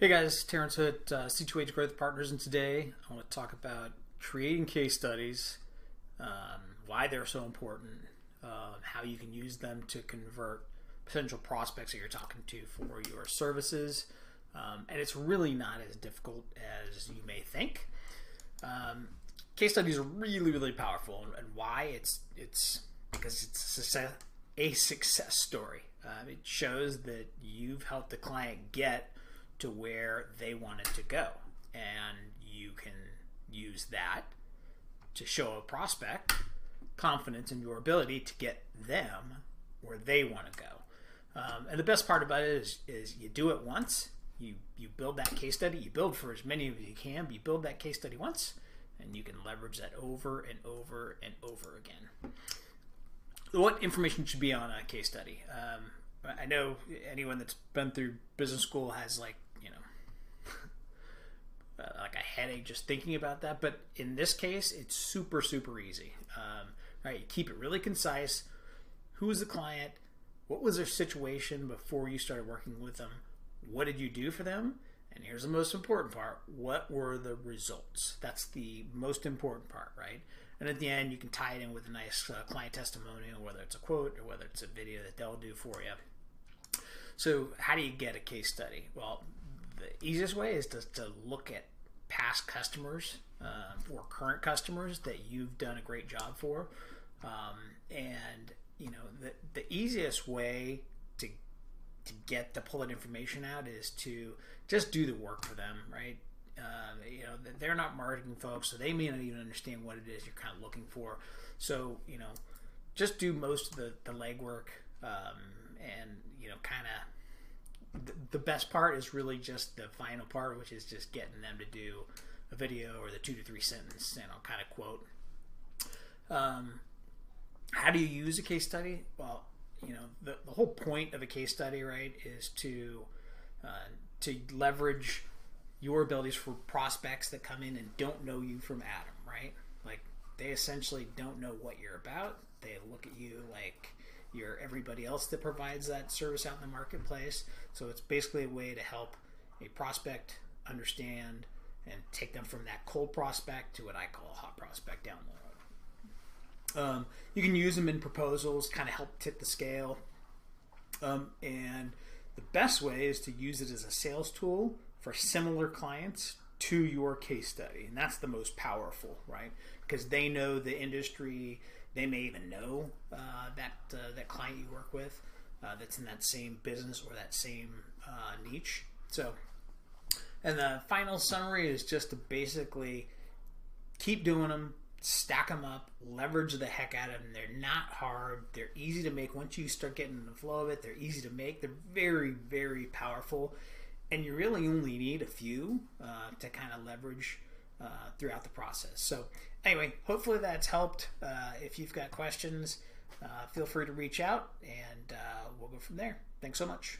Hey guys, Terrence Hood, uh, C2H Growth Partners, and today I want to talk about creating case studies, um, why they're so important, uh, how you can use them to convert potential prospects that you're talking to for your services. Um, and it's really not as difficult as you may think. Um, case studies are really, really powerful, and why? It's it's because it's a success story. Uh, it shows that you've helped the client get to where they wanted to go. And you can use that to show a prospect confidence in your ability to get them where they want to go. Um, and the best part about it is, is you do it once, you, you build that case study, you build for as many of you can, but you build that case study once, and you can leverage that over and over and over again. What information should be on a case study? Um, I know anyone that's been through business school has like uh, like a headache just thinking about that. But in this case, it's super super easy. Um, right, you keep it really concise. Who is the client? What was their situation before you started working with them? What did you do for them? And here's the most important part what were the results? That's the most important part, right? And at the end, you can tie it in with a nice uh, client testimonial, whether it's a quote or whether it's a video that they'll do for you. So, how do you get a case study? Well, the easiest way is to, to look at past customers um, or current customers that you've done a great job for. Um, and, you know, the, the easiest way to, to get to pull that information out is to just do the work for them, right? Uh, you know, they're not marketing folks, so they may not even understand what it is you're kind of looking for. So, you know, just do most of the, the legwork um, and, you know, kind the best part is really just the final part, which is just getting them to do a video or the two to three sentence, you know, kind of quote. Um, how do you use a case study? Well, you know, the, the whole point of a case study, right, is to uh, to leverage your abilities for prospects that come in and don't know you from Adam, right? Like they essentially don't know what you're about. They look at you like everybody else that provides that service out in the marketplace. So it's basically a way to help a prospect understand and take them from that cold prospect to what I call a hot prospect down the road. Um, you can use them in proposals, kind of help tip the scale. Um, and the best way is to use it as a sales tool for similar clients to your case study. And that's the most powerful, right? Because they know the industry, they may even know uh, that uh, that client you work with uh, that's in that same business or that same uh, niche. So, and the final summary is just to basically keep doing them, stack them up, leverage the heck out of them. They're not hard. They're easy to make. Once you start getting in the flow of it, they're easy to make. They're very, very powerful, and you really only need a few uh, to kind of leverage uh, throughout the process. So, anyway, hopefully that's helped. Uh, if you've got questions, uh, feel free to reach out and uh, we'll go from there. Thanks so much.